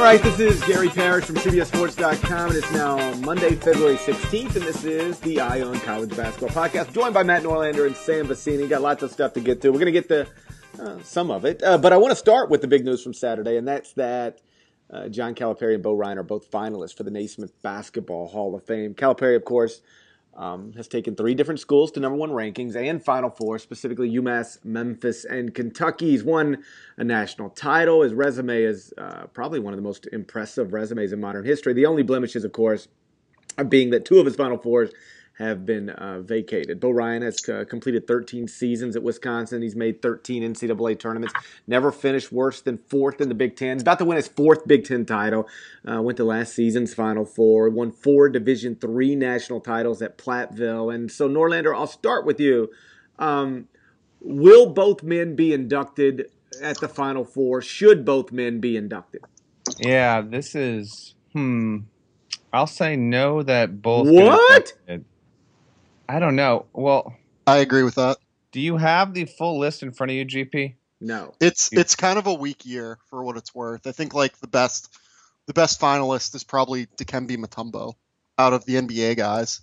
All right, this is Gary Parrish from CBSSports.com, and it's now Monday, February 16th, and this is the Eye on College Basketball Podcast, joined by Matt Norlander and Sam Vecenie. Got lots of stuff to get to. We're going to get to uh, some of it, uh, but I want to start with the big news from Saturday, and that's that uh, John Calipari and Bo Ryan are both finalists for the Naismith Basketball Hall of Fame. Calipari, of course, um, has taken three different schools to number one rankings and Final Four, specifically UMass, Memphis, and Kentucky. He's won a national title. His resume is uh, probably one of the most impressive resumes in modern history. The only blemishes, of course, being that two of his Final Fours have been uh, vacated. Bo Ryan has uh, completed 13 seasons at Wisconsin. He's made 13 NCAA tournaments. Never finished worse than fourth in the Big Ten. He's about to win his fourth Big Ten title. Uh, went to last season's Final Four. Won four Division three national titles at Platteville. And so, Norlander, I'll start with you. Um, will both men be inducted at the Final Four? Should both men be inducted? Yeah, this is hmm. I'll say no that both. What? I don't know. Well, I agree with that. Do you have the full list in front of you, GP? No. It's it's kind of a weak year for what it's worth. I think like the best the best finalist is probably Dikembe Mutombo out of the NBA guys.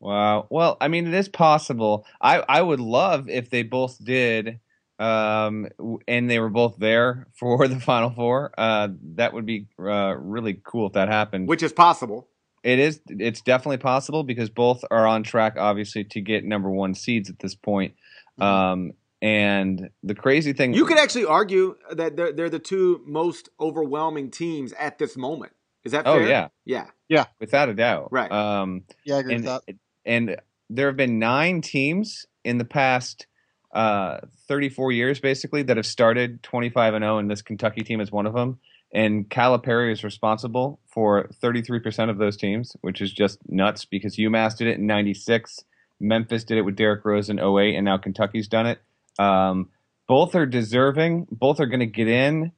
Wow. Well, I mean, it is possible. I I would love if they both did, um, and they were both there for the Final Four. Uh, that would be uh, really cool if that happened. Which is possible. It is. It's definitely possible because both are on track, obviously, to get number one seeds at this point. Mm-hmm. Um, and the crazy thing, You could actually argue that they're, they're the two most overwhelming teams at this moment. Is that Oh, fair? Yeah, yeah. Yeah. without a doubt, Right. Um, Yeah, I agree and with that. and there have been nine teams in the past uh, 34 years, basically, that have started 25 and 0, and this Kentucky team is one of them. And Calipari is responsible for 33% of those teams, which is just nuts because UMass did it in 96, Memphis did it with Derrick Rose in 08, and now Kentucky's done it. Um, both are deserving. Both are going to get in.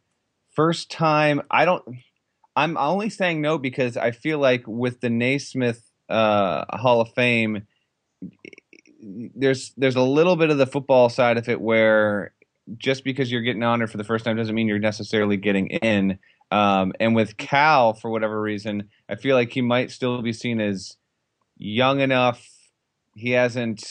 First time, I don't. I'm only saying no because I feel like with the Naismith uh, Hall of Fame, there's there's a little bit of the football side of it where just because you're getting honored for the first time doesn't mean you're necessarily getting in. Um, and with Cal, for whatever reason, I feel like he might still be seen as young enough. He hasn't.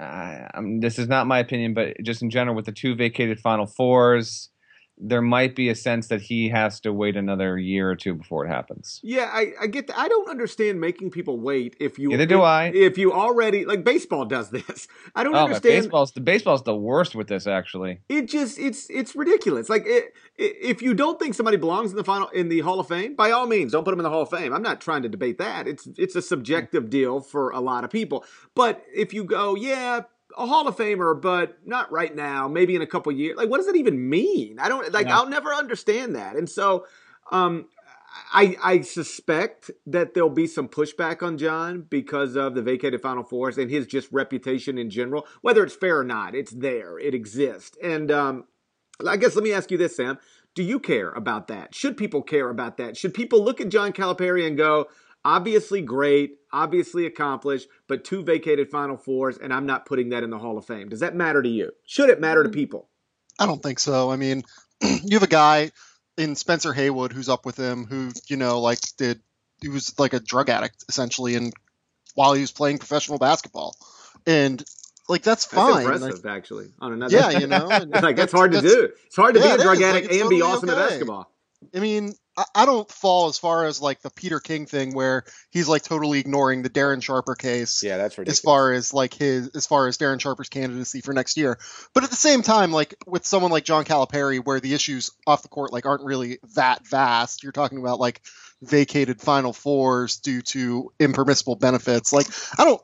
Uh, this is not my opinion, but just in general, with the two vacated Final Fours, there might be a sense that he has to wait another year or two before it happens. Yeah, I, I get that. I don't understand making people wait if you Neither do if, I. If you already like baseball does this. I don't Oh, understand. baseball's the baseball's the worst with this actually. It just it's it's ridiculous. Like it, i if you don't think somebody belongs in the final in the Hall of Fame, by all means, don't put them in the Hall of Fame. I'm not trying to debate that. It's it's a subjective deal for a lot of people. But if you go, yeah, a Hall of Famer, but not right now, maybe in a couple years. Like, what does that even mean? I don't like. I'll never understand that. And so, um, I I suspect that there'll be some pushback on John because of the vacated Final Fours and his just reputation in general. Whether it's fair or not, it's there. It exists. And um, I guess let me ask you this, Sam. Do you care about that? Should people care about that? Should people look at John Calipari and go, obviously great, obviously accomplished, but two vacated Final Fours, and I'm not putting that in the Hall of Fame? Does that matter to you? Should it matter to mm. people? I don't think so. I mean, you have a guy in Spencer Haywood who's up with him who, you know, like did he was like a drug addict essentially and while he was playing professional basketball. And like that's That's fine. impressive, actually. On another, Yeah, you know, and like that's hard to do. It's hard to Yeah, be a drug. Like, addict it's and be totally awesome at okay. basketball. I mean, I, I don't fall as far as like the Peter King thing where he's like totally ignoring the Darren Sharper case. Yeah, that's as far as like his as far as Darren Sharper's candidacy for next year. But at the same time, like with someone like John Calipari, where the issues off the court like aren't really that vast, you're talking about like vacated Final Fours due to impermissible benefits. Like I don't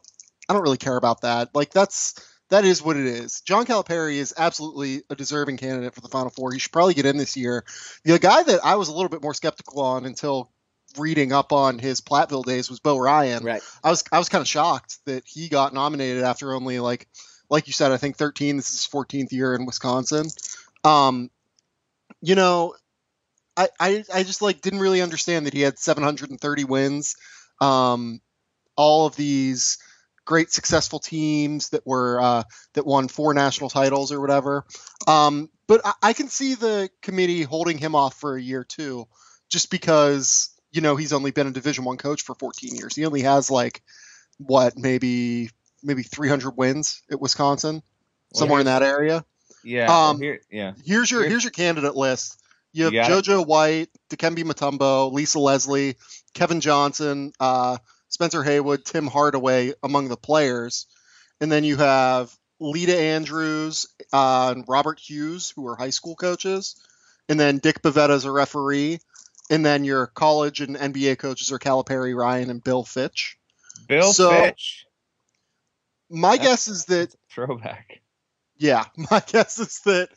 I don't really care about that. Like that's that is what it is. John Calipari is absolutely a deserving candidate for the Final Four. He should probably get in this year. The guy that I was a little bit more skeptical on until reading up on his Platteville days was Bo Ryan. Right. I was I was kind of shocked that he got nominated after only like like you said I think 13 this is his 14th year in Wisconsin. Um you know I I I just like didn't really understand that he had 730 wins. Um all of these great successful teams that were uh, that won four national titles or whatever. Um, but I, I can see the committee holding him off for a year too just because you know he's only been a Division One coach for 14 years. He only has like what maybe maybe 300 wins at Wisconsin, somewhere in that area. Yeah. Um, here, yeah. Here's your Here's- your candidate list. You have You got it? JoJo White, Dikembe Mutombo, Lisa Leslie, Kevin Johnson, uh, Spencer Haywood, Tim Hardaway among the players, and then you have Leta Andrews uh, and Robert Hughes, who are high school coaches, and then Dick Bavetta is a referee, and then your college and NBA coaches are Calipari, Ryan, and Bill Fitch. Bill so- Fitch. My That's- guess is that Throwback. Yeah, my guess is that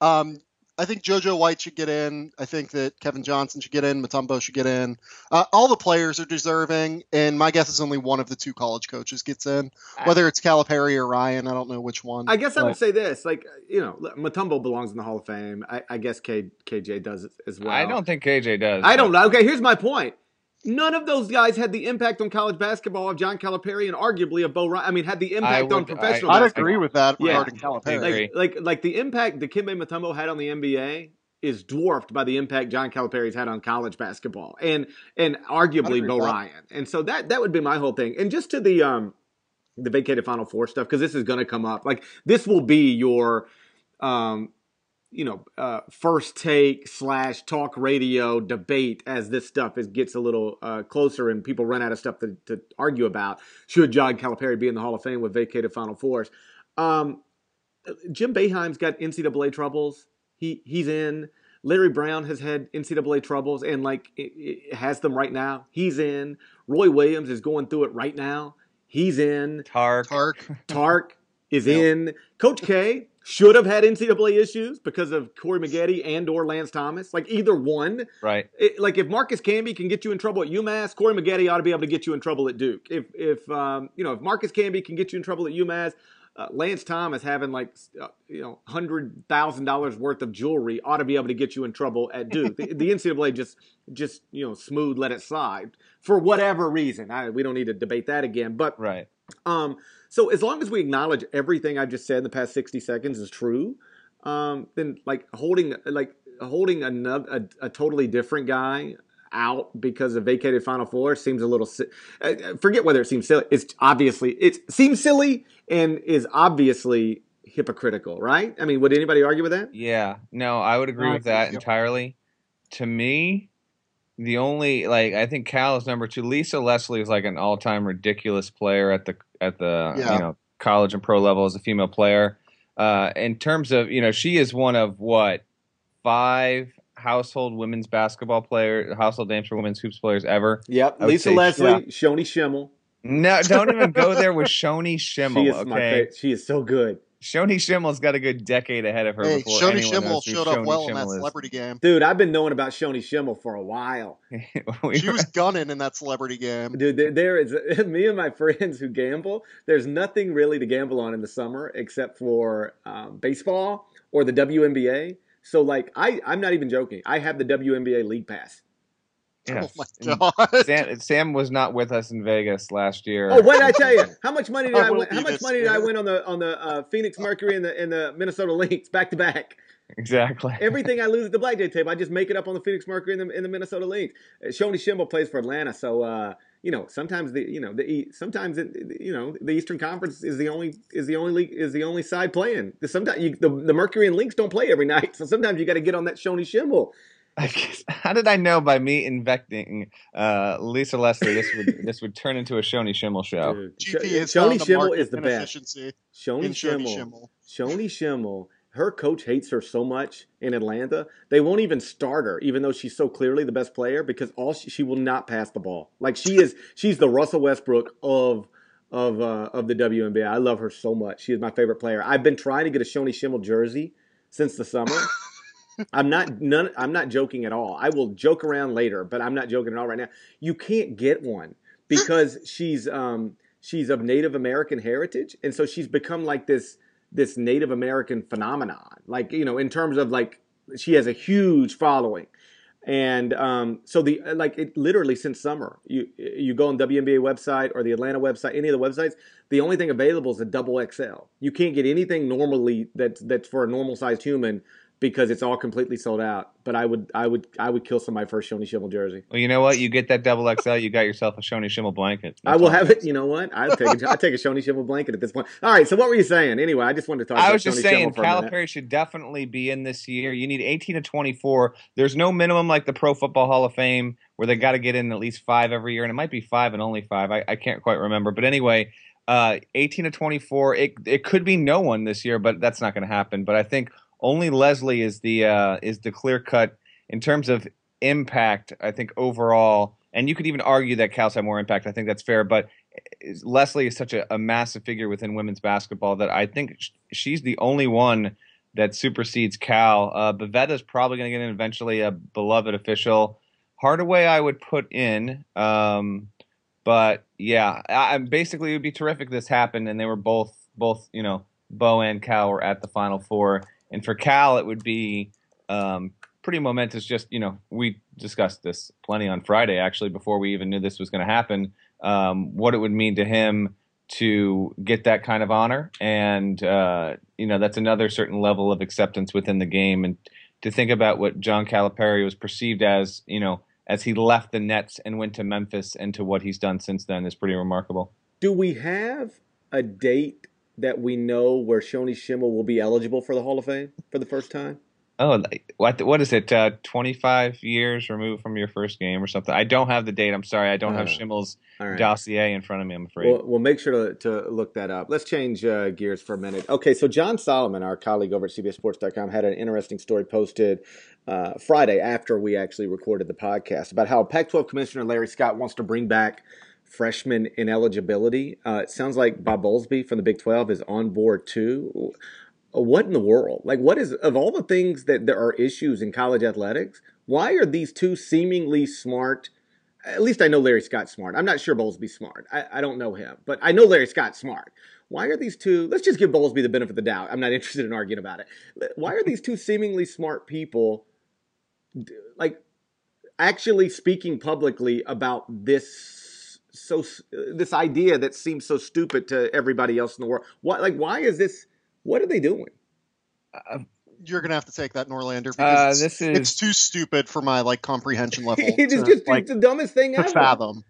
um, I think JoJo White should get in. I think that Kevin Johnson should get in. Mutombo should get in. Uh, all the players are deserving, and my guess is only one of the two college coaches gets in. Whether it's Calipari or Ryan, I don't know which one. I guess I would say this, like you know, Mutombo belongs in the Hall of Fame. I, I guess K, KJ does as well. I don't think KJ does. I don't know. Okay, here's my point. None of those guys had the impact on college basketball of John Calipari and arguably of Bo Ryan. I mean, had the impact on professional I- I'd basketball. agree with that Yeah. regarding Calipari. Like, like, like the impact that Kimbe Mutombo had on the NBA is dwarfed by the impact John Calipari's had on college basketball and and arguably agree Bo. Ryan. And so that that would be my whole thing. And just to the um the vacated Final Four stuff because this is going to come up. Like this will be your um you know uh, first take slash talk radio debate as this stuff is gets a little uh, closer and people run out of stuff to, to argue about. Should John Calipari be in the Hall of Fame with vacated Final Fours? Um, Jim Boeheim's got NCAA troubles. He he's in. Larry Brown has had NCAA troubles and like it, it has them right now. He's in. Roy Williams is going through it right now. He's in. Tark. Tark. Tark is Yep. in. Coach K should have had NCAA issues because of Corey Maggette and or Lance Thomas. Like either one. Right. It, like if Marcus Camby can get you in trouble at UMass, Corey Maggette ought to be able to get you in trouble at Duke. If if um, you know if Marcus Camby can get you in trouble at UMass, uh, Lance Thomas having like uh, you know hundred thousand dollars worth of jewelry ought to be able to get you in trouble at Duke. the, the NCAA just just you know smooth let it slide for whatever reason. I, we don't need to debate that again, but Right. Um, so as long as we acknowledge everything I've just said in the past sixty seconds is true, um, then like holding like holding another a, a totally different guy out because of vacated Final Four seems a little. si- uh, Forget whether it seems silly. It's obviously it seems silly and is obviously hypocritical, right? I mean, would anybody argue with that? Yeah. No, I would agree I with that think, entirely. To me, the only like I think Cal is number two. Lisa Leslie is like an all-time ridiculous player at the at the Yeah. you know college and pro level as a female player. Uh, in terms of you know, she is one of what five household women's basketball player, household names for women's hoops players ever. Yep. Lisa Leslie, yeah. Shoni Schimmel. No, don't even go there with Shoni Schimmel. She is okay. She is so good. Shoni Schimmel's got a good decade ahead of her Hey, before Shoni anyone Schimmel knows who showed up Shoni well in that Schimmel is. celebrity game. Dude, I've been knowing about Shoni Schimmel for a while. We She were- was gunning in that celebrity game. Dude, there, there is me and my friends who gamble. There's nothing really to gamble on in the summer except for um, baseball or the WNBA. So, like, I I'm not even joking. I have the WNBA league pass. Yeah. Oh my god. Sam, Sam was not with us in Vegas last year. Oh, what did I tell you? How much money did I I win? How much this money did I win on the on the uh, Phoenix Mercury and the and the Minnesota Lynx back to back? exactly. Everything I lose at the blackjack table, I just make it up on the Phoenix Mercury and the, and the Minnesota Lynx. Uh, Shoni Schimmel plays for Atlanta, so uh, you know sometimes the you know the E- sometimes it, you know the Eastern Conference is the only is the only league, is the only side playing. Sometimes you, the the Mercury and Lynx don't play every night, so sometimes you got to get on that Shoni Schimmel. I guess, how did I know by me invecting uh, Lisa Leslie this would this would turn into a Shoni Schimmel show? Dude, GP is Shoni Schimmel is the best. inefficiency in Shoni Shoni Schimmel. Schimmel. Shoni Schimmel, her coach hates her so much in Atlanta, they won't even start her, even though she's so clearly the best player, because all she, she will not pass the ball. Like she is, she's the Russell Westbrook of of uh, of the WNBA. I love her so much. She is my favorite player. I've been trying to get a Shoni Schimmel jersey since the summer. I'm not none. I'm not joking at all. I will joke around later, but I'm not joking at all right now. You can't get one because she's um she's of Native American heritage, and so she's become like this this Native American phenomenon. Like you know, in terms of like she has a huge following, and um so the like it literally since summer you you go on WNBA website or the Atlanta website, any of the websites, the only thing available is a double XL. You can't get anything normally that's that's for a normal sized human because it's all completely sold out. But I would, I would, I would kill somebody for a Shoni Schimmel jersey. Well, you know what? You get that double XL, you got yourself a Shoni Schimmel blanket. I will have it. You know what? I'll take, a, I'll take a Shoni Schimmel blanket at this point. All right. So what were you saying? Anyway, I just wanted to talk. I was just Shoni saying, Calipari should definitely be in this year. You need 18 to 24. There's no minimum like the Pro Football Hall of Fame where they got to get in at least five every year, and it might be five and only five. I, I can't quite remember, but anyway. Uh, 18 to 24. It it could be no one this year, but that's not going to happen. But I think only Leslie is the uh, is the clear cut in terms of impact. I think overall, and you could even argue that Cal's had more impact. I think that's fair, but Leslie is such a, a massive figure within women's basketball that I think she's the only one that supersedes Cal. Uh, is probably going to get in eventually, a beloved official. Hardaway, I would put in. Um, but yeah, I, basically it would be terrific if this happened, and they were both both you know Bo and Cal were at the Final Four, and for Cal it would be um, pretty momentous. Just you know, we discussed this plenty on Friday actually before we even knew this was going to happen. Um, what it would mean to him to get that kind of honor, and uh, you know that's another certain level of acceptance within the game, and to think about what John Calipari was perceived as, you know as he left the Nets and went to Memphis and to what he's done since then is pretty remarkable. Do we have a date that we know where Shoni Schimmel will be eligible for the Hall of Fame for the first time? Oh, what what is it? Uh, Twenty five years removed from your first game or something? I don't have the date. I'm sorry, I don't uh, have Schimmel's right. dossier in front of me. I'm afraid. We'll, we'll make sure to, to look that up. Let's change uh, gears for a minute. Okay, so John Solomon, our colleague over at CBSSports.com, had an interesting story posted uh, Friday after we actually recorded the podcast about how Pac-12 Commissioner Larry Scott wants to bring back freshman ineligibility. Uh, it sounds like Bob Bowlesby from the Big 12 is on board too what in the world? Like, what is of all the things that there are issues in college athletics? Why are these two seemingly smart? At least I know Larry Scott's smart. I'm not sure Bowlesby's smart. I, I don't know him, but I know Larry Scott's smart. Why are these two? Let's just give Bowlesby the benefit of the doubt. I'm not interested in arguing about it. Why are these two seemingly smart people, like, actually speaking publicly about this? So this idea that seems so stupid to everybody else in the world. Why, like, why is this? What are they doing? Uh, You're gonna have to take that Norlander uh, because uh, this is... it's too stupid for my like comprehension level. it is just like, it's the dumbest thing to ever. fathom.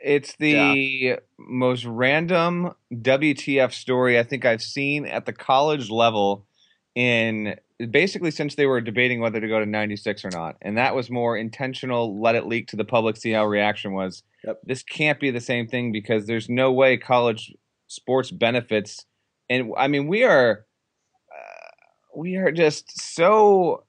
It's the yeah. most random WTF story I think I've seen at the college level in basically since they were debating whether to go to 96 or not. And that was more intentional, let it leak to the public, see how reaction was. Yep. This can't be the same thing because there's no way college sports benefits and I mean we are uh, we are just so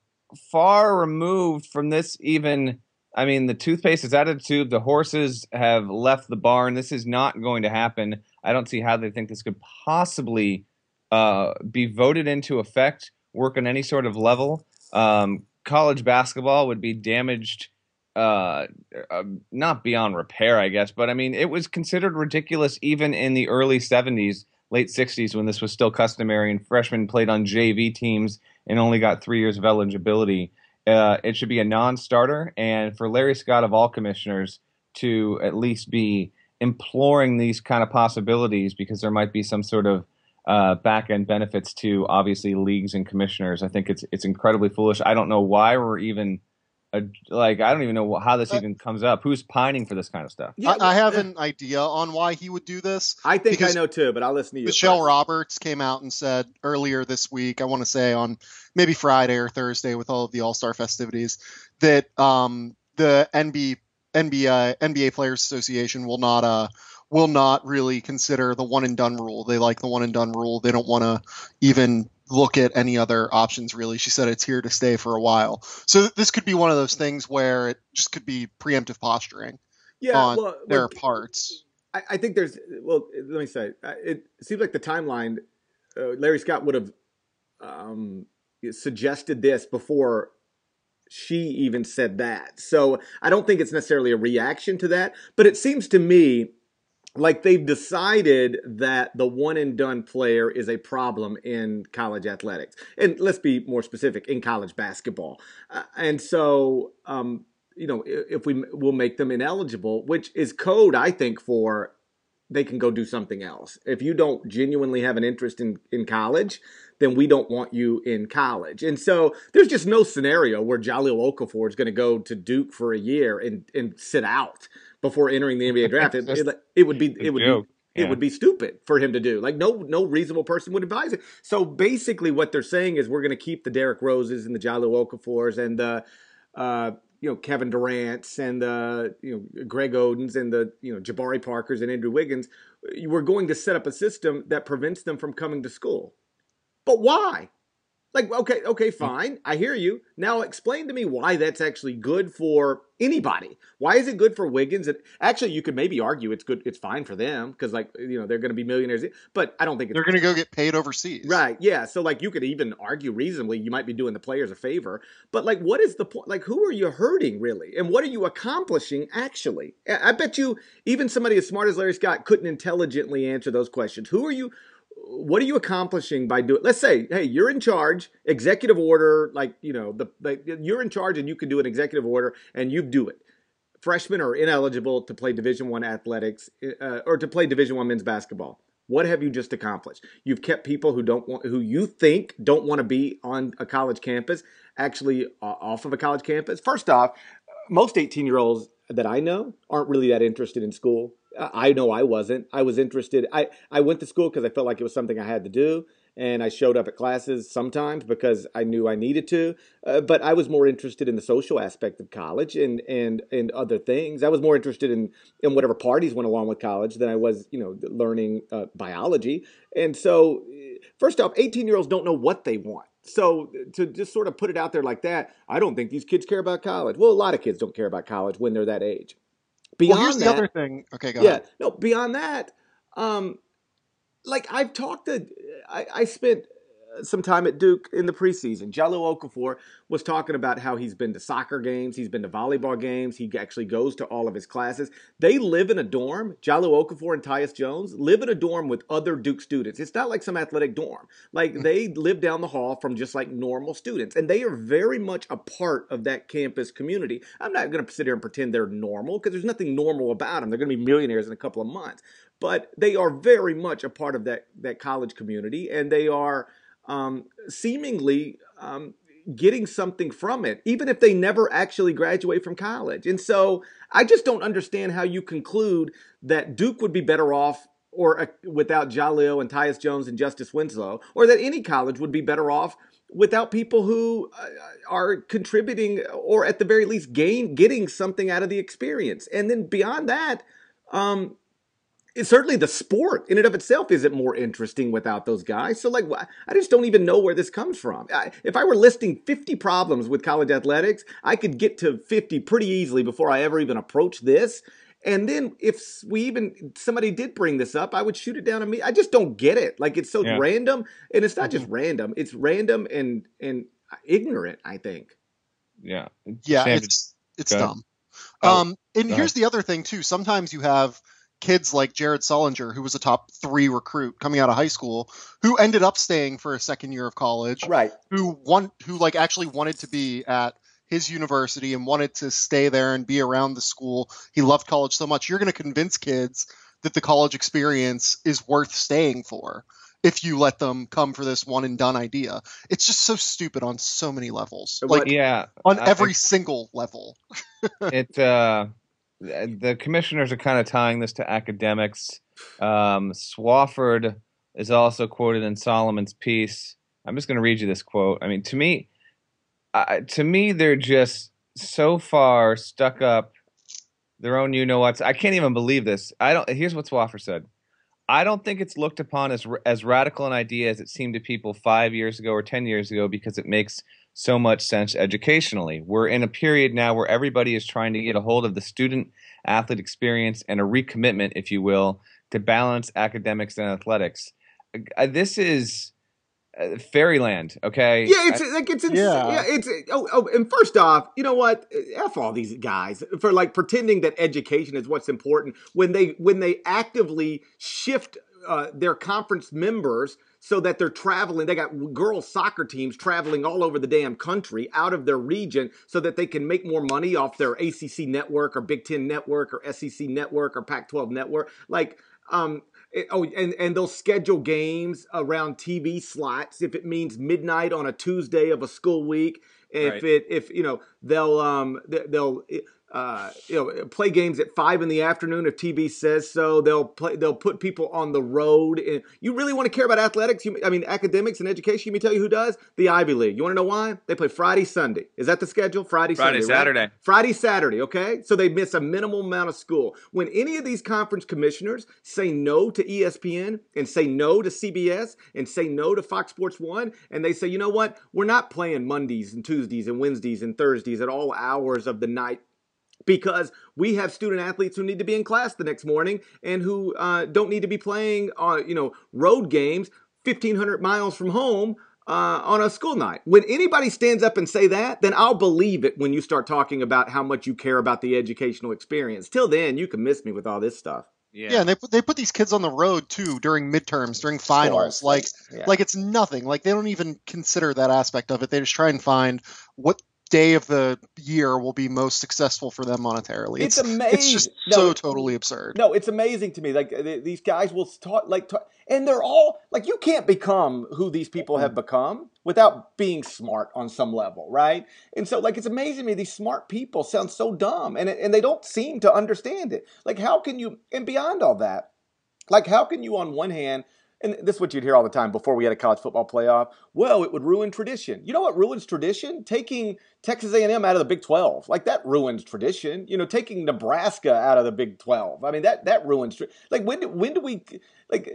far removed from this even I mean the toothpaste is out of the tube the horses have left the barn this is not going to happen I don't see how they think this could possibly uh, be voted into effect work on any sort of level um, college basketball would be damaged uh, uh, not beyond repair, I guess, but I mean, it was considered ridiculous even in the early 70s late 60s when this was still customary and freshmen played on JV teams and only got three years of eligibility. Uh, it should be a non starter. And for Larry Scott, of all commissioners, to at least be imploring these kind of possibilities because there might be some sort of uh, back end benefits to obviously leagues and commissioners. I think it's it's incredibly foolish. I don't know why we're even a, like I don't even know how this uh, even comes up. Who's pining for this kind of stuff? Yeah, I, I have an idea on why he would do this. I think I know too, but I'll listen to you. Michelle first. Roberts came out and said earlier this week, I want to say on maybe Friday or Thursday with all of the All Star festivities, that um, the NBA NBA NBA Players Association will not uh will not really consider the one and done rule. They like the one and done rule. They don't want to even look at any other options really. She said it's here to stay for a while. So this could be one of those things where it just could be preemptive posturing yeah, on well, their parts. I, I, think there's well, let me say it seems like the timeline. Uh, Larry Scott would have um, suggested this before she even said that. So I don't think it's necessarily a reaction to that, but it seems to me like they've decided that the one and done player is a problem in college athletics and let's be more specific in college basketball uh, and so um, you know if we will make them ineligible which is code i think for they can go do something else. If you don't genuinely have an interest in, in college, then we don't want you in college. And so there's just no scenario where Jahlil Okafor is going to go to Duke for a year and, and sit out before entering the NBA draft. It, it, it would be it would be it would be stupid for him to do. Like no no reasonable person would advise it. So basically, what they're saying is we're going to keep the Derrick Roses and the Jahlil Okafors and the uh, you know Kevin Durant's and the you know Greg Odens and the you know Jabari Parkers and Andrew Wiggins, we're going to set up a system that prevents them from coming to school. But why? Like, okay, okay, hmm. fine. I hear you. Now explain to me why that's actually good for anybody. Why is it good for Wiggins? And actually, you could maybe argue it's good, it's fine for them because, like, you know, they're going to be millionaires. But I don't think they're going to go get paid overseas. Right. Yeah. So, like, you could even argue reasonably you might be doing the players a favor. But, like, what is the point? Like, who are you hurting really? And what are you accomplishing actually? I bet you even somebody as smart as Larry Scott couldn't intelligently answer those questions. Who are you? What are you accomplishing by doing let's say hey you're in charge executive order like you know the, the you're in charge and you can do an executive order and you do it. Freshmen are ineligible to play division one athletics uh, or to play division one men's basketball. What have you just accomplished? You've kept people who don't want who you think don't want to be on a college campus actually uh, off of a college campus. First off most 18 year olds that i know aren't really that interested in school I know I wasn't. I was interested. I, I went to school because I felt like it was something I had to do. And I showed up at classes sometimes because I knew I needed to. Uh, but I was more interested in the social aspect of college and, and, and other things. I was more interested in, in whatever parties went along with college than I was, you know, learning uh, biology. And so, first off, 18 year olds don't know what they want. So to just sort of put it out there like that, I don't think these kids care about college. Well, a lot of kids don't care about college when they're that age. Beyond well, here's that, the other thing. Okay, go yeah, ahead. no. Beyond that, um, like I've talked to, I, I spent some time at Duke in the preseason. Jahlil Okafor was talking about how he's been to soccer games, he's been to volleyball games, he actually goes to all of his classes. They live in a dorm. Jahlil Okafor and Tyus Jones live in a dorm with other Duke students. It's not like some athletic dorm. Like hmm. they live down the hall from just like normal students, and they are very much a part of that campus community. I'm not going to sit here and pretend they're normal because there's nothing normal about them. They're going to be millionaires in a couple of months, but they are very much a part of that that college community, and they are um, seemingly um, getting something from it, even if they never actually graduate from college. And so I just don't understand how you conclude that Duke would be better off or uh, without Jahlil and Tyus Jones and Justice Winslow, or that any college would be better off without people who uh, are contributing or at the very least gain getting something out of the experience. And then beyond that, um, certainly the sport in and of itself isn't more interesting without those guys. So like, I just don't even know where this comes from. I, if I were listing 50 problems with college athletics, I could get to 50 pretty easily before I ever even approach this. And then if we even somebody did bring this up, I would shoot it down on me. I just don't get it. Like it's so yeah. random, and it's not just mm-hmm. random. It's random and and ignorant. I think. Yeah. Yeah. Sam, it's it's dumb. Oh, um, and here's the other thing too. Sometimes you have kids like Jared Sullinger, who was a top three recruit coming out of high school, who ended up staying for a second year of college, right? Who want who like actually wanted to be at his university and wanted to stay there and be around the school. He loved college so much. You're going to convince kids that the college experience is worth staying for if you let them come for this one and done idea. It's just so stupid on so many levels. Like yeah, on every I, single level. it uh the commissioners are kind of tying this to academics. Um, Swofford is also quoted in Solomon's piece. I'm just going to read you this quote. I mean, to me, to me, they're just so far stuck up their own you know what's. I can't even believe this. I don't. Here's what Swofford said. I don't think it's looked upon as as radical an idea as it seemed to people five years ago or ten years ago because it makes so much sense educationally. We're in a period now where everybody is trying to get a hold of the student athlete experience and a recommitment, if you will, to balance academics and athletics. Uh, this is uh, fairyland, okay? Yeah, it's like it's ins- yeah. yeah, it's oh oh. And first off, you know what? F all these guys for like pretending that education is what's important when they when they actively shift uh, their conference members so that they're traveling. They got girls soccer teams traveling all over the damn country out of their region so that they can make more money off their ACC network or Big Ten network or SEC network or Pac 12 network. Like, Um, it- oh, and and they'll schedule games around TV slots if it means midnight on a Tuesday of a school week. If Right. it if you know they'll um they- they'll uh you know play games at five in the afternoon if TV says so. They'll play they'll put people on the road. And you really want to care about athletics? You, I mean academics and education. Let me tell you who does the Ivy League. You want to know why? They play Friday Sunday. Is that the schedule? Friday Friday, Sunday. right? Saturday. Friday, Saturday, okay? So they miss a minimal amount of school. When any of these conference commissioners say no to ESPN and say no to CBS and say no to Fox Sports 1, and they say, you know what? We're not playing Mondays and Tuesdays and Wednesdays and Thursdays at all hours of the night because we have student athletes who need to be in class the next morning and who uh, don't need to be playing uh, you know road games 1500 miles from home uh, on a school night when anybody stands up and say that then i'll believe it when you start talking about how much you care about the educational experience till then you can miss me with all this stuff Yeah, and they put they put these kids on the road too during midterms, during finals. Like Yeah. like it's nothing. Like they don't even consider that aspect of it. They just try and find what day of the year will be most successful for them monetarily. It's It's amazing. It's just No, so totally absurd. No, it's amazing to me. Like th- these guys will talk, like, talk, and they're all like, you can't become who these people have become without being smart on some level, right? And so, like, it's amazing to me. These smart people sound so dumb, and and they don't seem to understand it. Like, how can you? And beyond all that, like, how can you, on one hand, and this is what you'd hear all the time before we had a college football playoff. Well, it would ruin tradition. You know what ruins tradition? Taking Texas A&M out of the Big 12. Like that ruins tradition. You know, taking Nebraska out of the Big 12. I mean, that that ruins like when do, when do we like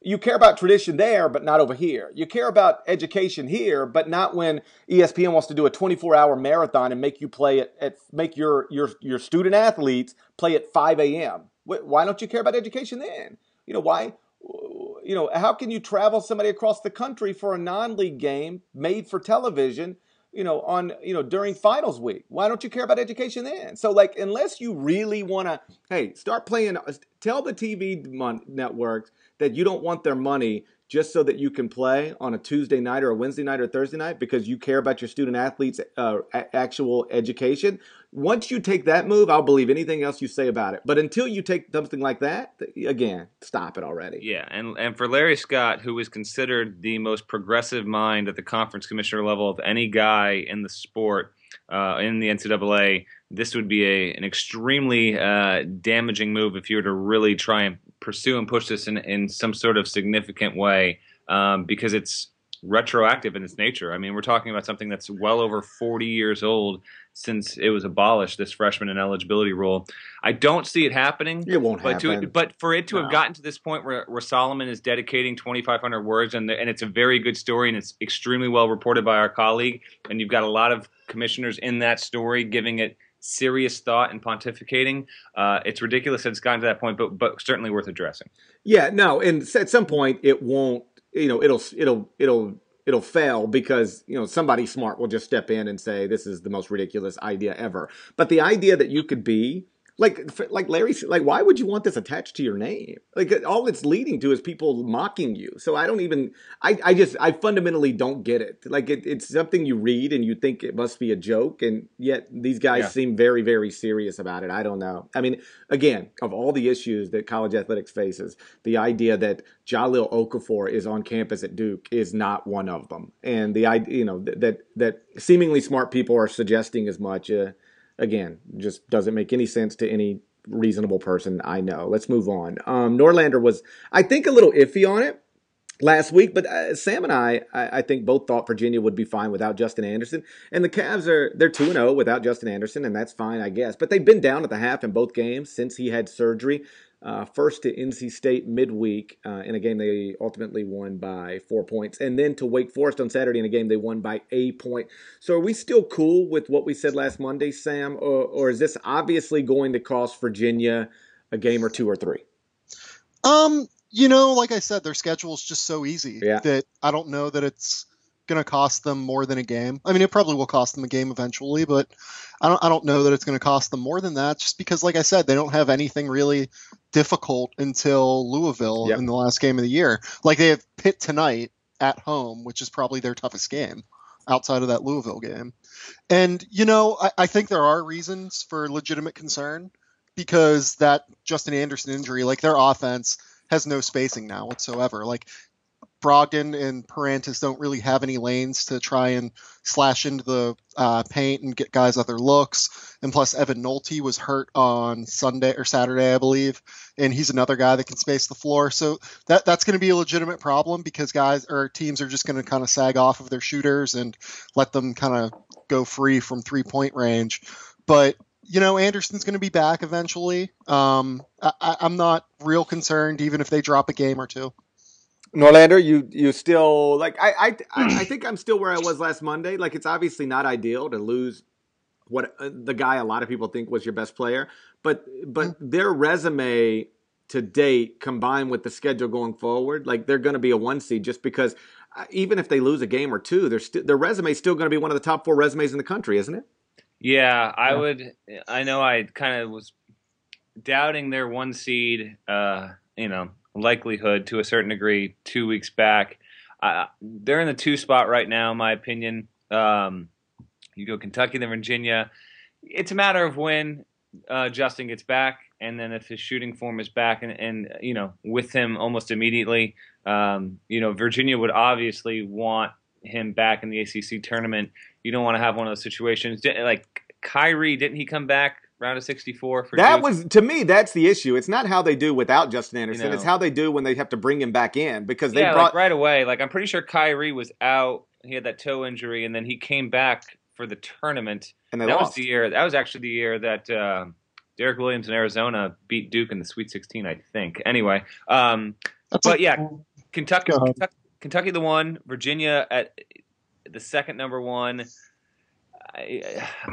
you care about tradition there but not over here. You care about education here but not when ESPN wants to do a 24-hour marathon and make you play at, at make your your your student athletes play at 5 a.m. Why don't you care about education then? You know, why you know, how can you travel somebody across the country for a non-league game made for television, you know, on, you know, during finals week? Why don't you care about education then? So like unless you really want to, hey, start playing tell the TV mon- networks that you don't want their money just so that you can play on a Tuesday night or a Wednesday night or Thursday night because you care about your student athletes' uh, actual education. Once you take that move, I'll believe anything else you say about it. But until you take something like that, again, stop it already. Yeah, and and for Larry Scott, who is considered the most progressive mind at the conference commissioner level of any guy in the sport uh, in the NCAA, this would be a an extremely uh, damaging move if you were to really try and pursue and push this in in some sort of significant way, um, because it's retroactive in its nature. I mean, we're talking about something that's well over 40 years old since it was abolished. This freshman ineligibility rule. I don't see it happening. It won't But happen. to but for it to No. have gotten to this point where, where Solomon is dedicating 2,500 words and the, and it's a very good story and it's extremely well reported by our colleague and you've got a lot of commissioners in that story giving it serious thought and pontificating. Uh, it's ridiculous that it's gotten to that point, but but certainly worth addressing. Yeah, no, and at some point it won't. You know, it'll it'll it'll it'll fail because you know somebody smart will just step in and say this is the most ridiculous idea ever. But the idea that you could be like like Larry, like why would you want this attached to your name? Like all it's leading to is people mocking you. So I don't even. I I just I fundamentally don't get it. Like it, it's something you read and you think it must be a joke, and yet these guys Yeah. seem very very serious about it. I don't know. I mean, again, of all the issues that college athletics faces, the idea that Jahlil Okafor is on campus at Duke is not one of them. And the idea, you know, that that, that seemingly smart people are suggesting as much. Uh, again, just doesn't make any sense to any reasonable person I know. Let's move on. Um, Norlander was, I think, a little iffy on it last week, but uh, Sam and I, I, I think both thought Virginia would be fine without Justin Anderson, and the Cavs are they're two and zero without Justin Anderson, and that's fine, I guess. But they've been down at the half in both games since he had surgery. Uh, first to NC State midweek uh, in a game they ultimately won by four points, and then to Wake Forest on Saturday in a game they won by a point. So are we still cool with what we said last Monday, Sam, or, or is this obviously going to cost Virginia a game or two or three? Um, you know, like I said, their schedule is just so easy Yeah. that I don't know that it's going to cost them more than a game. I mean, it probably will cost them a game eventually, but I don't I don't know that it's going to cost them more than that just because like I said, they don't have anything really difficult until Louisville Yep. in the last game of the year. Like they have Pitt tonight at home, which is probably their toughest game outside of that Louisville game. And you know, I, I think there are reasons for legitimate concern because that Justin Anderson injury, like their offense has no spacing now whatsoever. Like Brogdon and Perrantes don't really have any lanes to try and slash into the uh, paint and get guys other looks. And plus, Evan Nolte was hurt on Sunday or Saturday, I believe, and he's another guy that can space the floor. So that that's going to be a legitimate problem because guys or teams are just going to kind of sag off of their shooters and let them kind of go free from three point range. But you know, Anderson's going to be back eventually. Um, I, I'm not real concerned, even if they drop a game or two. Norlander, you you still like I, I I think I'm still where I was last Monday. Like it's obviously not ideal to lose what uh, the guy a lot of people think was your best player, but but mm-hmm. their resume to date combined with the schedule going forward, like they're going to be a one seed just because uh, even if they lose a game or two, their st- their resume is still going to be one of the top four resumes in the country, isn't it? Yeah, I yeah. would. I know I kind of was doubting their one seed. Uh, you know, likelihood to a certain degree two weeks back. Uh, they're in the two spot right now, in my opinion. Um, you go Kentucky, then Virginia. It's a matter of when uh, Justin gets back, and then if his shooting form is back, and, and you know, with him almost immediately, um, you know, Virginia would obviously want him back in the ACC tournament. You don't want to have one of those situations like Kyrie. Didn't he come back round of 64 for that Duke. was to me that's the issue. It's not how they do without justin anderson. You know, it's how they do when they have to bring him back in because they yeah, brought like right away. Like i'm pretty sure kyrie was out. He had that toe injury and then he came back for the tournament. And that lost. was the year that was actually the year that uh, derrick williams in arizona beat duke in the sweet 16 i think. Anyway um, but yeah kentucky, kentucky kentucky the one virginia at the second number one. I,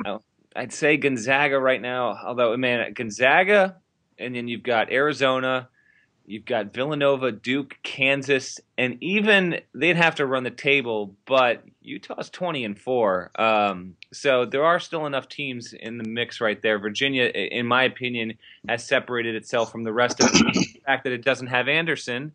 I, I'd say Gonzaga right now. Although, man, Gonzaga, and then you've got Arizona, you've got Villanova, Duke, Kansas, and even they'd have to run the table. But Utah's twenty and four, um, so there are still enough teams in the mix right there. Virginia, in my opinion, has separated itself from the rest of the fact that it doesn't have Anderson.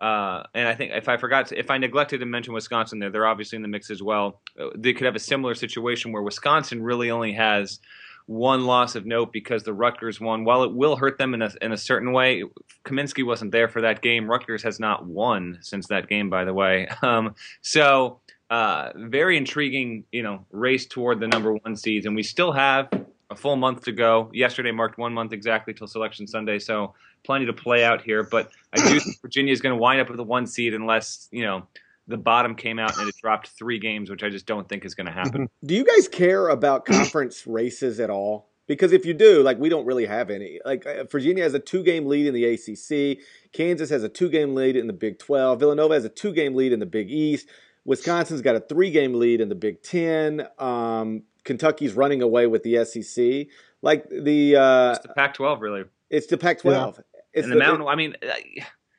Uh, and I think if I forgot, to, if I neglected to mention Wisconsin there, they're obviously in the mix as well. Uh, they could have a similar situation where Wisconsin really only has one loss of note because the Rutgers one. While it will hurt them in a, in a certain way, Kaminsky wasn't there for that game. Rutgers has not won since that game, by the way. Um, so uh, very intriguing, you know, race toward the number one seeds, and we still have a full month to go. Yesterday marked one month exactly till Selection Sunday, so plenty to play out here. But I do think Virginia is going to wind up with a one seed unless you know the bottom came out and it dropped three games, which I just don't think is going to happen. Do you guys care about conference races at all? Because if you do, like we don't really have any. Like uh, Virginia has a two-game lead in the ACC. Kansas has a two-game lead in the Big 12. Villanova has a two-game lead in the Big East. Wisconsin's got a three-game lead in the Big Ten. Um, Kentucky's running away with the SEC. Like the uh, it's the Pac-12, really. It's the Pac-12. Yeah. It's and the, the Mountain. It, I mean.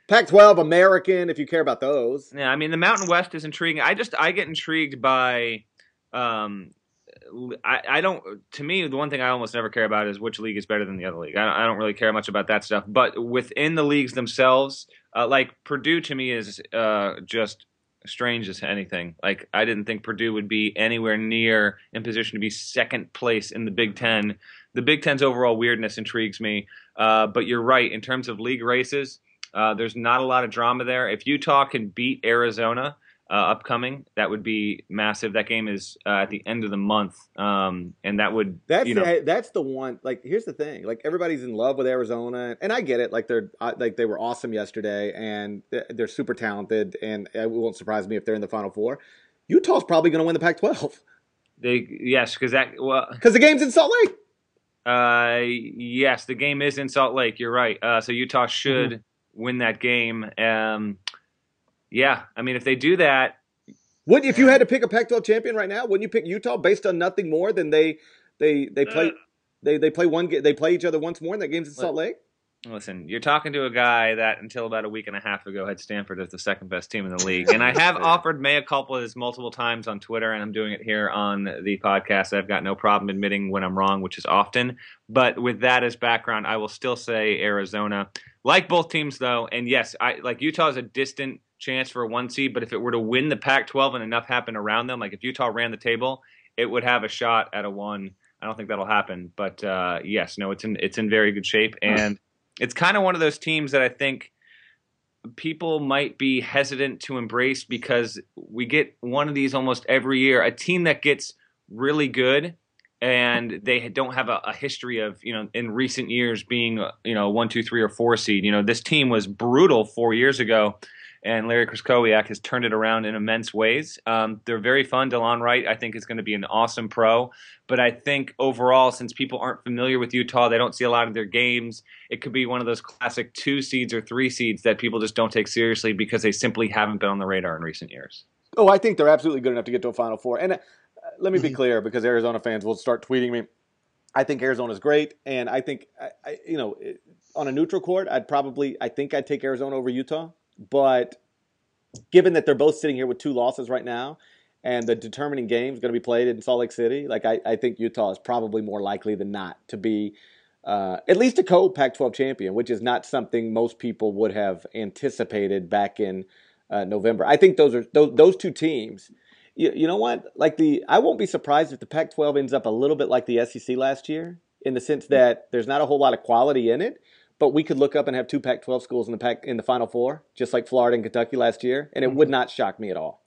Pac-12 American, if you care about those. Yeah, I mean the Mountain West is intriguing. I just I get intrigued by, um, I, I don't. To me, the one thing I almost never care about is which league is better than the other league. I don't, I don't really care much about that stuff. But within the leagues themselves, uh, like Purdue to me is uh, just strange as anything. Like I didn't think Purdue would be anywhere near in position to be second place in the Big Ten. The Big Ten's overall weirdness intrigues me. Uh, but you're right in terms of league races. Uh, there's not a lot of drama there. If Utah can beat Arizona uh, upcoming, that would be massive. That game is uh, at the end of the month, um, and that would that's you know, the, that's the one. Like, here's the thing: like everybody's in love with Arizona, and I get it. Like they're uh, like they were awesome yesterday, and they're super talented, and it won't surprise me if they're in the Final Four. Utah's probably going to win the Pac-12. They yes, because that well because the game's in Salt Lake. Uh, yes, the game is in Salt Lake. You're right. Uh, so Utah should mm-hmm. win that game. Um, yeah, I mean, if they do that, would if you had to pick a Pac-12 champion right now, wouldn't you pick Utah based on nothing more than they they they play uh, they they play one they play each other once more in that game's in Salt Lake? Listen, you're talking to a guy that until about a week and a half ago had Stanford as the second best team in the league. And I have offered mea culpas multiple times on Twitter, and I'm doing it here on the podcast. I've got no problem admitting when I'm wrong, which is often. But with that as background, I will still say Arizona. Like both teams, though, and yes, I like Utah is a distant chance for a one seed, but if it were to win the Pac 12 and enough happened around them, like if Utah ran the table, it would have a shot at a one I don't think that'll happen. But uh, yes, no, it's in it's in very good shape, and it's kind of one of those teams that I think people might be hesitant to embrace because we get one of these almost every year. A team that gets really good and they don't have a, a, history of you know in recent years being you know one two three or four seed you know this team was brutal four years ago and Larry Krystkowiak has turned it around in immense ways. Um, they're very fun. Delon Wright, I think, is going to be an awesome pro. But I think overall, since people aren't familiar with Utah, they don't see a lot of their games. It could be one of those classic two seeds or three seeds that people just don't take seriously because they simply haven't been on the radar in recent years. Oh, I think they're absolutely good enough to get to a Final Four. And uh, let me be mm-hmm. clear, because Arizona fans will start tweeting me. I think Arizona's great, and I think I, I, you know, on a neutral court, I'd probably I think I'd take Arizona over Utah. But given that they're both sitting here with two losses right now, and the determining game is going to be played in Salt Lake City, like I, I think Utah is probably more likely than not to be uh, at least a co Pac 12 champion, which is not something most people would have anticipated back in uh, November. I think those are those, those two teams. You, you know what? Like the, I won't be surprised if the Pac 12 ends up a little bit like the SEC last year in the sense that there's not a whole lot of quality in it but we could look up and have two Pac-12 schools in the Pac in the Final Four, just like Florida and Kentucky last year, and it mm-hmm. would not shock me at all.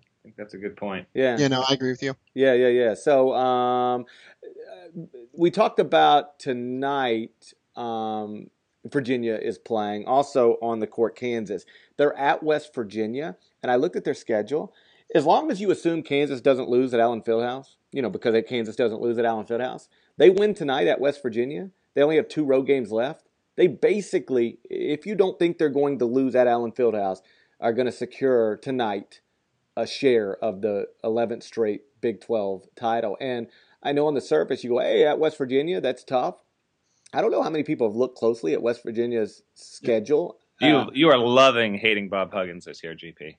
I think that's a good point. Yeah. Yeah. No, I agree with you. Yeah, yeah, yeah. So um, we talked about tonight. Um, Virginia is playing also on the court. Kansas. They're at West Virginia, and I looked at their schedule. As long as you assume Kansas doesn't lose at Allen Fieldhouse, you know, because Kansas doesn't lose at Allen Fieldhouse, they win tonight at West Virginia. They only have two road games left they basically, if you don't think they're going to lose at Allen Fieldhouse, are going to secure tonight a share of the 11th straight Big 12 title. And I know on the surface you go, hey, at West Virginia, that's tough. I don't know how many people have looked closely at West Virginia's schedule. You uh, you are loving hating Bob Huggins this year, GP.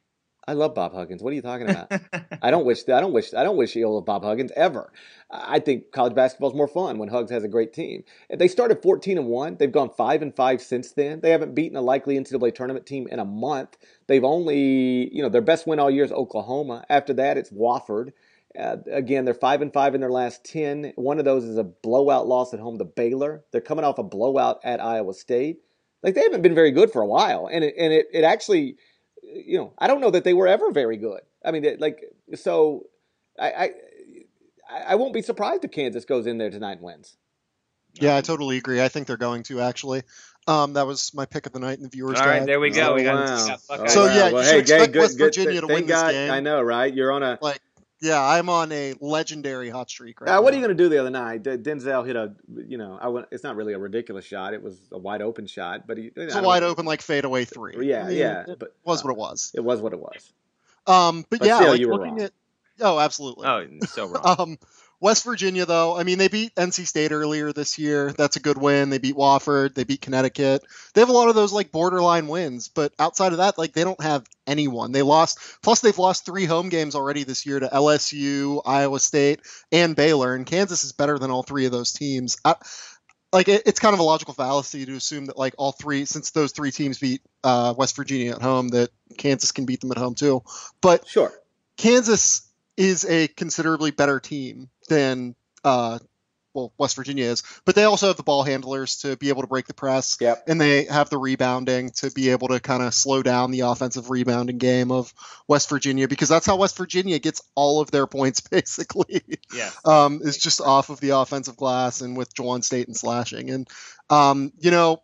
I love Bob Huggins. What are you talking about? I don't wish I don't wish I don't wish ill of Bob Huggins ever. I think college basketball is more fun when Hugs has a great team. They started 14 and 1. They've gone 5 and 5 since then. They haven't beaten a likely NCAA tournament team in a month. They've only, you know, their best win all year is Oklahoma. After that, it's Wofford. Uh, again, they're 5 and 5 in their last 10. One of those is a blowout loss at home to Baylor. They're coming off a blowout at Iowa State. Like they haven't been very good for a while. And it, and it, it actually you know, I don't know that they were ever very good. I mean, like, so I, I, I won't be surprised if Kansas goes in there tonight and wins. Yeah, I totally agree. I think they're going to actually. Um, that was my pick of the night in the viewers. All right, there we go. Oh, we got, wow. oh, so yeah, well, you should hey, expect good, West Virginia good, to win God, this game. I know, right? You're on a like yeah, I'm on a legendary hot streak right uh, What are you going to do the other night? Denzel hit a, you know, I went, it's not really a ridiculous shot. It was a wide open shot, but he, it's a wide open like fadeaway three. Yeah, I mean, yeah, it but was uh, what it was. It was what it was. Um, but, but yeah, still, like looking at, oh, absolutely. Oh, so wrong. um, West Virginia, though, I mean, they beat NC State earlier this year. That's a good win. They beat Wofford. They beat Connecticut. They have a lot of those like borderline wins, but outside of that, like they don't have anyone. They lost. Plus, they've lost three home games already this year to LSU, Iowa State, and Baylor. And Kansas is better than all three of those teams. I, like it, it's kind of a logical fallacy to assume that like all three, since those three teams beat uh, West Virginia at home, that Kansas can beat them at home too. But sure, Kansas is a considerably better team than uh, well West Virginia is, but they also have the ball handlers to be able to break the press, yep. and they have the rebounding to be able to kind of slow down the offensive rebounding game of West Virginia because that's how West Virginia gets all of their points basically. Yeah, um, is just off of the offensive glass and with Juwan Staten and slashing, and um, you know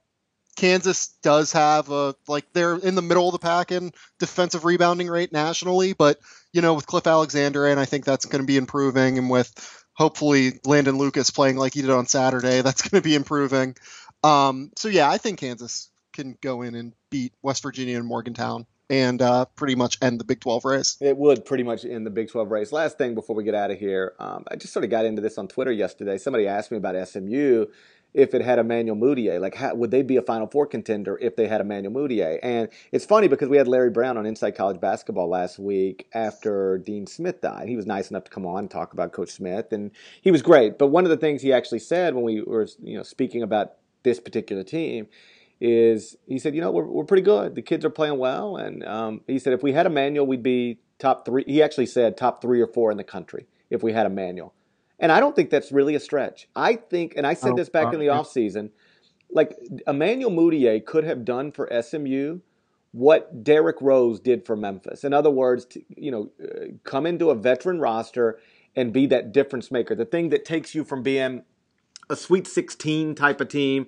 Kansas does have a like they're in the middle of the pack in defensive rebounding rate nationally, but you know with Cliff Alexander and I think that's going to be improving, and with hopefully Landon Lucas playing like he did on Saturday, that's going to be improving. Um, so yeah, I think Kansas can go in and beat West Virginia and Morgantown and uh, pretty much end the Big 12 race. It would pretty much end the Big 12 race. Last thing before we get out of here, um, I just sort of got into this on Twitter yesterday. Somebody asked me about SMU if it had Emmanuel Mudiay. Like, how, would they be a Final Four contender if they had Emmanuel Mudiay? And it's funny because we had Larry Brown on Inside College Basketball last week after Dean Smith died. He was nice enough to come on and talk about Coach Smith, and he was great. But one of the things he actually said when we were, you know, speaking about this particular team is he said, you know, we're, we're pretty good. The kids are playing well, and um, he said if we had Emmanuel, we'd be top three. He actually said top three or four in the country if we had Emmanuel. And I don't think that's really a stretch. I think, and I said Oh, this back in the offseason, like Emmanuel Mudiay could have done for SMU what Derrick Rose did for Memphis. In other words, to, you know, uh, come into a veteran roster and be that difference maker, the thing that takes you from being a Sweet 16 type of team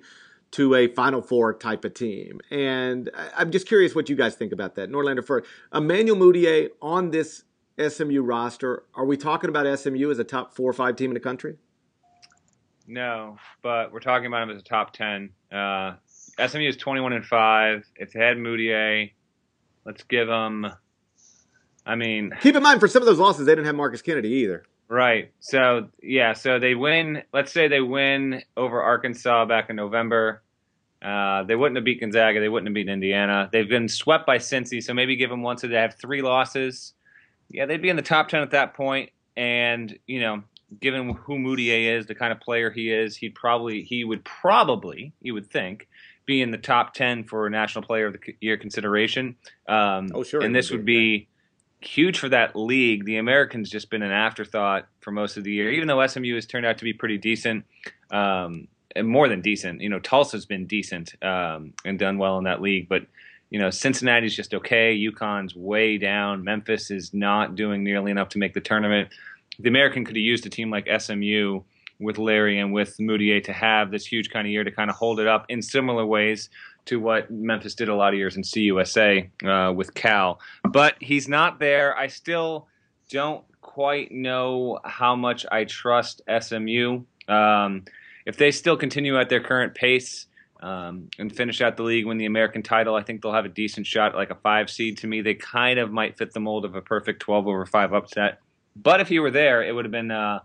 to a Final Four type of team. And I- I'm just curious what you guys think about that. Norlander first. Emmanuel Mudiay on this SMU roster, are we talking about SMU as a top four or five team in the country? No, but we're talking about him as a top ten. Uh, SMU is twenty one and five. If they had Mudiay, let's give them. I mean, Keep in mind, for some of those losses, they didn't have Marcus Kennedy either. right. So yeah, so they win. Let's say they win over Arkansas back in November. Uh, they wouldn't have beat Gonzaga. They wouldn't have beaten Indiana. They've been swept by Cincy, so maybe give them one. So they have three losses. Yeah, they'd be in the top ten at that point. And you know, given who Mudiay is, the kind of player he is, he'd probably he would probably you would think be in the top ten for National Player of the Year consideration. Um, Oh, sure, And this would be huge for that league. The Americans just been an afterthought for most of the year, even though SMU has turned out to be pretty decent. Um, and more than decent, you know, Tulsa's been decent um, and done well in that league, but you know, Cincinnati's just okay. UConn's way down. Memphis is not doing nearly enough to make the tournament. The American could have used a team like SMU with Larry and with Mudiay to have this huge kind of year to kind of hold it up in similar ways to what Memphis did a lot of years in CUSA uh, with Cal. But he's not there. I still don't quite know how much I trust SMU. Um, if they still continue at their current pace, um, and finish out the league, win the American title, I think they'll have a decent shot like a five seed. To me, they kind of might fit the mold of a perfect 12 over 5 upset. But if he were there, it would have been uh,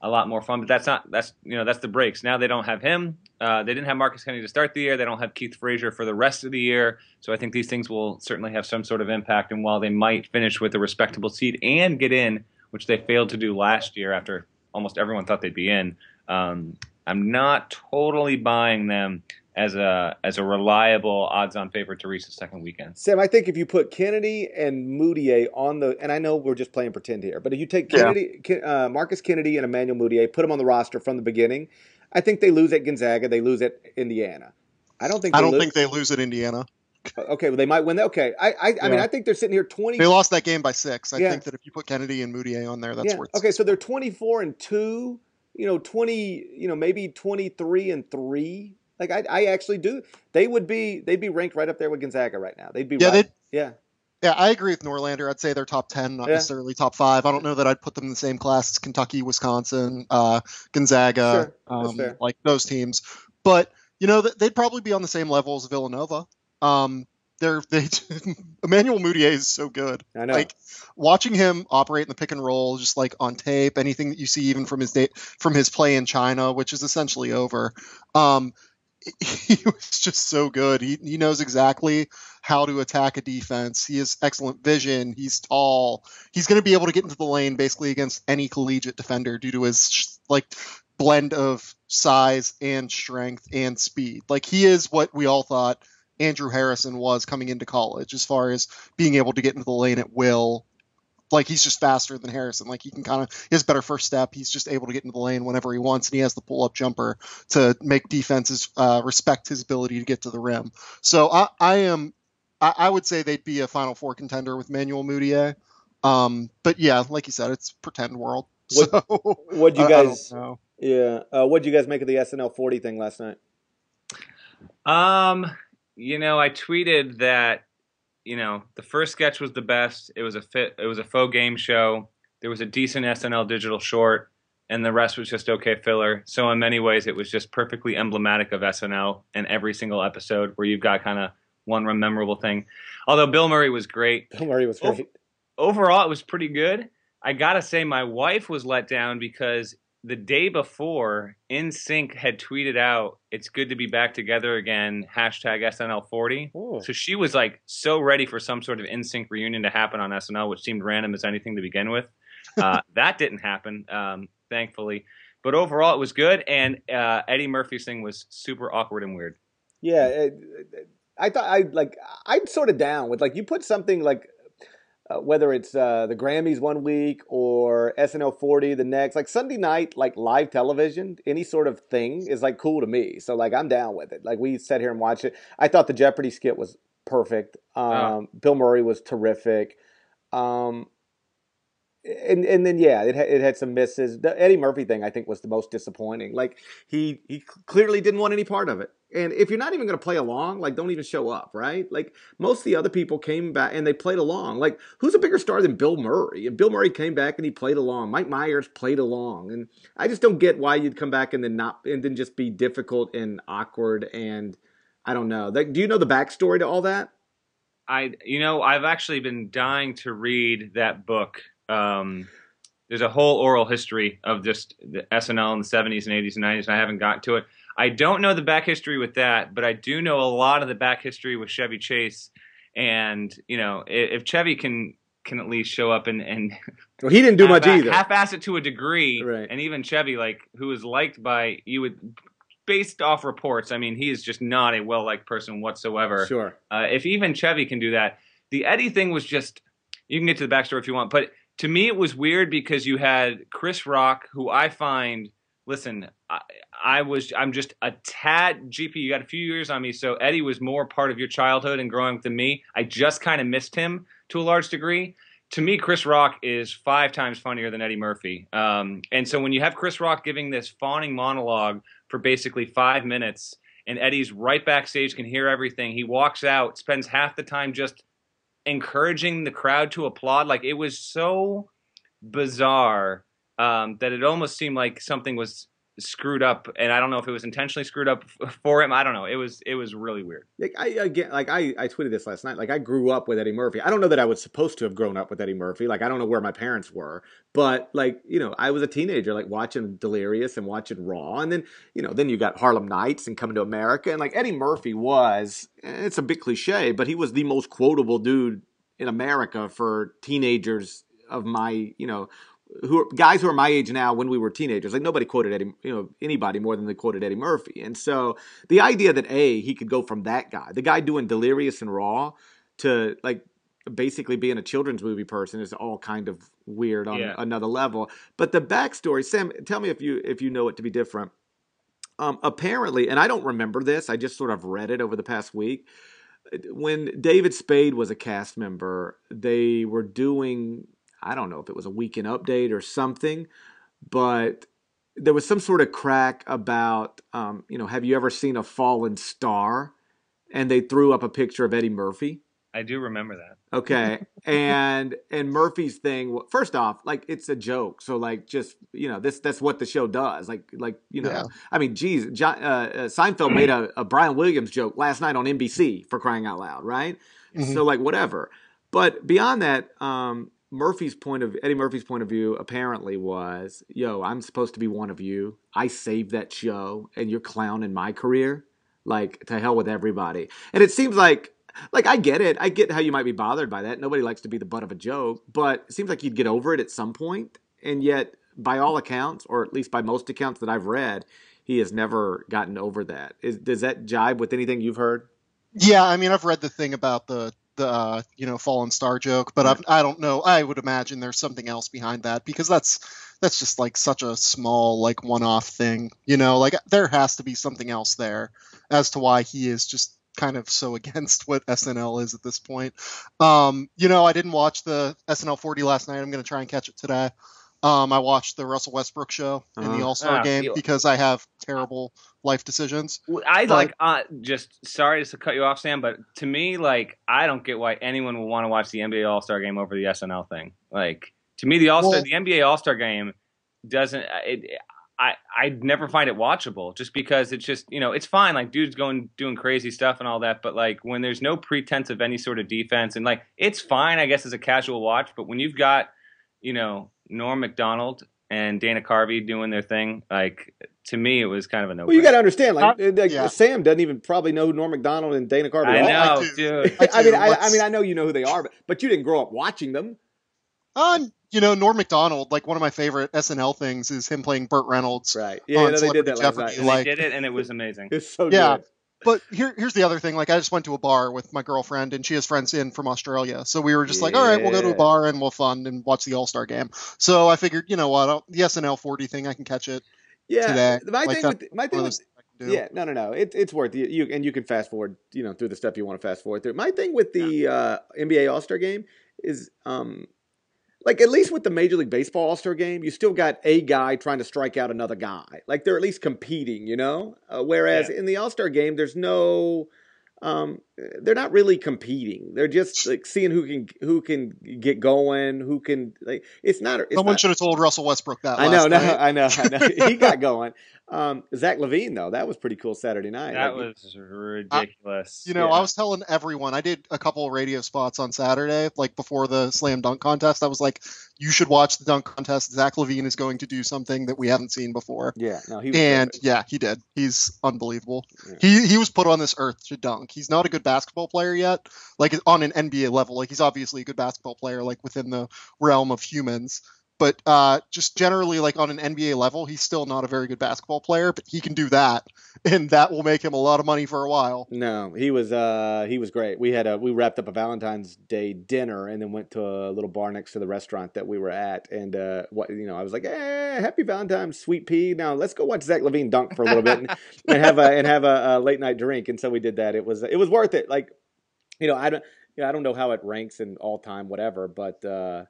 a lot more fun. But that's not, that's, you know, that's the breaks. Now they don't have him. Uh, they didn't have Marcus Kennedy to start the year. They don't have Keith Frazier for the rest of the year. So I think these things will certainly have some sort of impact. And while they might finish with a respectable seed and get in, which they failed to do last year after almost everyone thought they'd be in, um, I'm not totally buying them as a as a reliable odds-on favorite to reach the second weekend. Sam, I think if you put Kennedy and Mudiay on the, and I know we're just playing pretend here, but if you take Kennedy, Ken- uh, Marcus Kennedy and Emmanuel Mudiay, put them on the roster from the beginning, I think they lose at Gonzaga, they lose at Indiana. I don't think. I don't lose- think they lose at Indiana. Okay, well they might win. that. Okay, I, I, I mean, I think they're sitting here twenty. They lost that game by six. I Yeah. think that if you put Kennedy and Mudiay on there, that's yeah. where it's Okay, so they're twenty-four and two. You know, twenty. You know, maybe twenty-three and three. Like I, I actually do. They would be. They'd be ranked right up there with Gonzaga right now. They'd be. Yeah, right, they'd- Yeah. Yeah, I agree with Norlander. I'd say they're top ten, not Yeah. necessarily top five. I don't know that I'd put them in the same class as Kentucky, Wisconsin, uh, Gonzaga, Sure, um, like those teams. But you know, they'd probably be on the same level as Villanova. Um, they're they Emmanuel Mudiay is so good. I know. Like watching him operate in the pick and roll, just like on tape, anything that you see even from his day, from his play in China, which is essentially over. Um, he was just so good. He he knows exactly how to attack a defense. He has excellent vision. He's tall. He's going to be able to get into the lane basically against any collegiate defender due to his like blend of size and strength and speed. Like he is what we all thought Andrew Harrison was coming into college as far as being able to get into the lane at will. Like he's just faster than Harrison. Like he can kind of he has better first step. He's just able to get into the lane whenever he wants, and he has the pull up jumper to make defenses uh, respect his ability to get to the rim. So I, I am I, I would say they'd be a Final Four contender with Manuel Mudiay. Um, but yeah, like you said, it's pretend world. What- So What'd you I- I don't guys? know. Yeah. Uh, what'd you guys make of the SNL 40 thing last night? Um, you know, I tweeted that you know the first sketch was the best. It was a fit. It was a faux game show. There was a decent SNL digital short, and the rest was just okay filler. So in many ways, it was just perfectly emblematic of SNL in every single episode, where you've got kind of one memorable thing. Although Bill Murray was great, Bill Murray was great. overall it was pretty good. I gotta say, my wife was let down because the day before, NSYNC had tweeted out, "It's good to be back together again." Hashtag SNL40. Oh. So she was like so ready for some sort of NSYNC reunion to happen on SNL, which seemed random as anything to begin with. Uh, that didn't happen, um, thankfully. But overall, it was good, and uh, Eddie Murphy's thing was super awkward and weird. Yeah, it, I thought I like I'm sort of down with like you put something like uh, whether it's uh, the Grammys one week or SNL 40 the next, like Sunday night, like live television, any sort of thing is like cool to me. So like I'm down with it. Like we sat here and watched it. I thought the Jeopardy skit was perfect. Um, oh. Bill Murray was terrific. Um, and and then yeah, it had, it had some misses. The Eddie Murphy thing I think was the most disappointing. Like he he clearly didn't want any part of it. And if you're not even going to play along, like don't even show up, right? Like most of the other people came back and they played along. Like who's a bigger star than Bill Murray? And Bill Murray came back and he played along. Mike Myers played along. And I just don't get why you'd come back and then not and then just be difficult and awkward and I don't know. Like, do you know the backstory to all that? I you know I've actually been dying to read that book um, there's a whole oral history of just the SNL in the 70s and 80s and 90s, and I haven't gotten to it. I don't know the back history with that, but I do know a lot of the back history with Chevy Chase. And you know, if Chevy can can at least show up and and well, he didn't do much either. Half-ass it to a degree, right. and even Chevy, like who is liked by you would based off reports. I mean, he is just not a well liked person whatsoever. Sure. Uh, if even Chevy can do that, the Eddie thing was just. You can get to the backstory if you want, but to me it was weird because you had Chris Rock, who I find listen, I, I, was I'm just a tad GP. You got a few years on me, so Eddie was more part of your childhood and growing up than me. I just kind of missed him to a large degree. To me, Chris Rock is five times funnier than Eddie Murphy. Um, and so when you have Chris Rock giving this fawning monologue for basically five minutes, and Eddie's right backstage, can hear everything, he walks out, spends half the time just encouraging the crowd to applaud. Like it was so bizarre um, that it almost seemed like something was screwed up and i don't know if it was intentionally screwed up for him. I don't know. It was it was really weird. Like i again like i i tweeted this last night. Like i grew up with eddie murphy. I don't know that i was supposed to have grown up with eddie murphy. Like i don't know where my parents were but like you know i was a teenager like watching delirious and watching raw and then you know then you got harlem nights and coming to america and like eddie murphy was eh, it's a bit cliche but he was the most quotable dude in america for teenagers of my you know who are guys who are my age now when we were teenagers like nobody quoted eddie you know anybody more than they quoted eddie murphy. And so the idea that a he could go from that guy the guy doing delirious and raw to like basically being a children's movie person is all kind of weird on yeah. another level. But the backstory sam tell me if you if you know it to be different. Um apparently and i don't remember this i just sort of read it over the past week when david spade was a cast member they were doing I don't know if it was a weekend update or something, but there was some sort of crack about, um, you know, have you ever seen a fallen star? And they threw up a picture of Eddie Murphy. I do remember that. Okay, and and Murphy's thing. First off, like it's a joke, so like just you know this that's what the show does. Like like you know, yeah. I mean, geez, John, uh, uh, Seinfeld made a, a, Brian Williams joke last night on NBC for crying out loud, right? Mm-hmm. So like whatever. But beyond that, um, Murphy's point of Eddie Murphy's point of view apparently was, "Yo, I'm supposed to be one of you. I saved that show, and you're clowning my career. Like to hell with everybody." And it seems like, like I get it. I get how you might be bothered by that. Nobody likes to be the butt of a joke, but it seems like you'd get over it at some point. And yet, by all accounts, or at least by most accounts that I've read, he has never gotten over that. Is, does that jibe with anything you've heard? Yeah, I mean, I've read the thing about the the uh, you know fallen star joke, but I've, I don't know. I would imagine there's something else behind that because that's that's just like such a small like one-off thing, you know. Like there has to be something else there as to why he is just kind of so against what SNL is at this point. Um, you know, I didn't watch the SNL 40 last night. I'm going to try and catch it today. Um, I watched the Russell Westbrook show in uh-huh. the All Star ah, game because I have terrible life decisions. I but, like uh, just sorry to cut you off, Sam, but to me, like I don't get why anyone would want to watch the NBA All Star game over the SNL thing. Like to me, the All Star, well, the NBA All Star game doesn't. Uh, it, I I never find it watchable just because it's just you know it's fine like dudes going doing crazy stuff and all that but like when there's no pretense of any sort of defense and like it's fine I guess as a casual watch but when you've got you know Norm Macdonald and Dana Carvey doing their thing, like to me, it was kind of a no. Well, you got to understand, like, uh, like yeah. Sam doesn't even probably know Norm Macdonald and Dana Carvey. I know, I dude. I, I mean, I, I, mean, I know you know who they are, but, but you didn't grow up watching them. Um, you know, Norm Macdonald, like one of my favorite SNL things is him playing Burt Reynolds. Right. Yeah, no, they did that last night. Like, they did it, and it was amazing. It's so yeah. Good. But here, here's the other thing. Like, I just went to a bar with my girlfriend, and she has friends in from Australia. So we were just like, all right, we'll go to a bar and we'll fun and watch the All Star game. So I figured, you know what, I'll, the SNL 40 thing, I can catch it. Yeah, Today. my Like thing that- with my thing with those things I can do. Yeah, no, no, no. It, it's worth it. You and you can fast forward, you know, through the stuff you want to fast forward through. My thing with the uh, NBA All Star Game is, um, like at least with the Major League Baseball All Star Game, you still got a guy trying to strike out another guy. Like they're at least competing, you know. Uh, whereas in the All Star Game, there's no. Um, they're not really competing. They're just like seeing who can who can get going, who can like. It's not. It's Someone not, should have told Russell Westbrook that. I know, last no. I know, I know. he got going. Um, Zach LaVine though, that was pretty cool Saturday night. That Like, was ridiculous. You know, Yeah. I was telling everyone. I did a couple of radio spots on Saturday, like before the slam dunk contest. I was like, "You should watch the dunk contest. Zach LaVine is going to do something that we haven't seen before." yeah, no, he was And yeah, he did. He's unbelievable. Yeah. He he was put on this earth to dunk. He's not a good basketball player yet, like on an NBA level. Like he's obviously a good basketball player, like within the realm of humans. But uh, just generally, like on an NBA level, he's still not a very good basketball player. But he can do that, and that will make him a lot of money for a while. No, he was uh he was great. We had a we wrapped up a Valentine's Day dinner and then went to a little bar next to the restaurant that we were at and uh what you know I was like, eh, happy Valentine's, sweet pea. Now let's go watch Zach LaVine dunk for a little bit and, and have a and have a, a late night drink. And so we did that. It was it was worth it. Like you know I don't you know I don't know how it ranks in all time whatever, but uh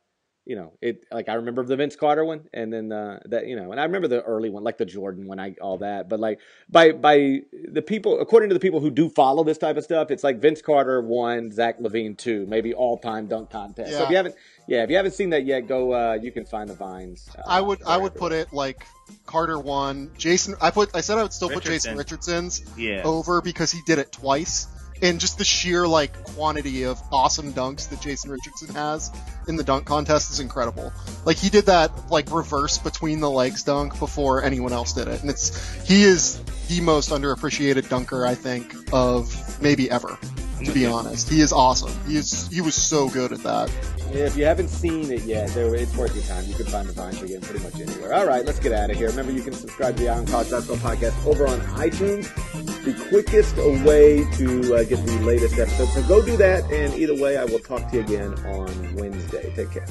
you know, it like I remember the Vince Carter one, and then uh, that you know, and I remember the early one, like the Jordan one, I all that. But like by by the people, according to the people who do follow this type of stuff, it's like Vince Carter one, Zach LaVine two, maybe all time dunk contest. So if you haven't, yeah, if you haven't seen that yet, go. Uh, you can find the vines. Uh, I would I would wherever. put it like Carter one, Jason. I put I said I would still put Jason Richardson's yeah. over because he did it twice, and just the sheer like quantity of awesome dunks that Jason Richardson has in the dunk contest is incredible. Like he did that like reverse between the legs dunk before anyone else did it, and it's he is the most underappreciated dunker I think of maybe ever. To be honest, he is awesome. He is he was so good at that. Yeah, if you haven't seen it yet, it's worth your time. You can find the vines again pretty much anywhere. All right, let's get out of here. Remember, you can subscribe to the Eye on College Basketball Podcast over on iTunes. The quickest way to uh, get the latest episode. So go do that. And either way, I will talk to you again on Wednesday. Take care.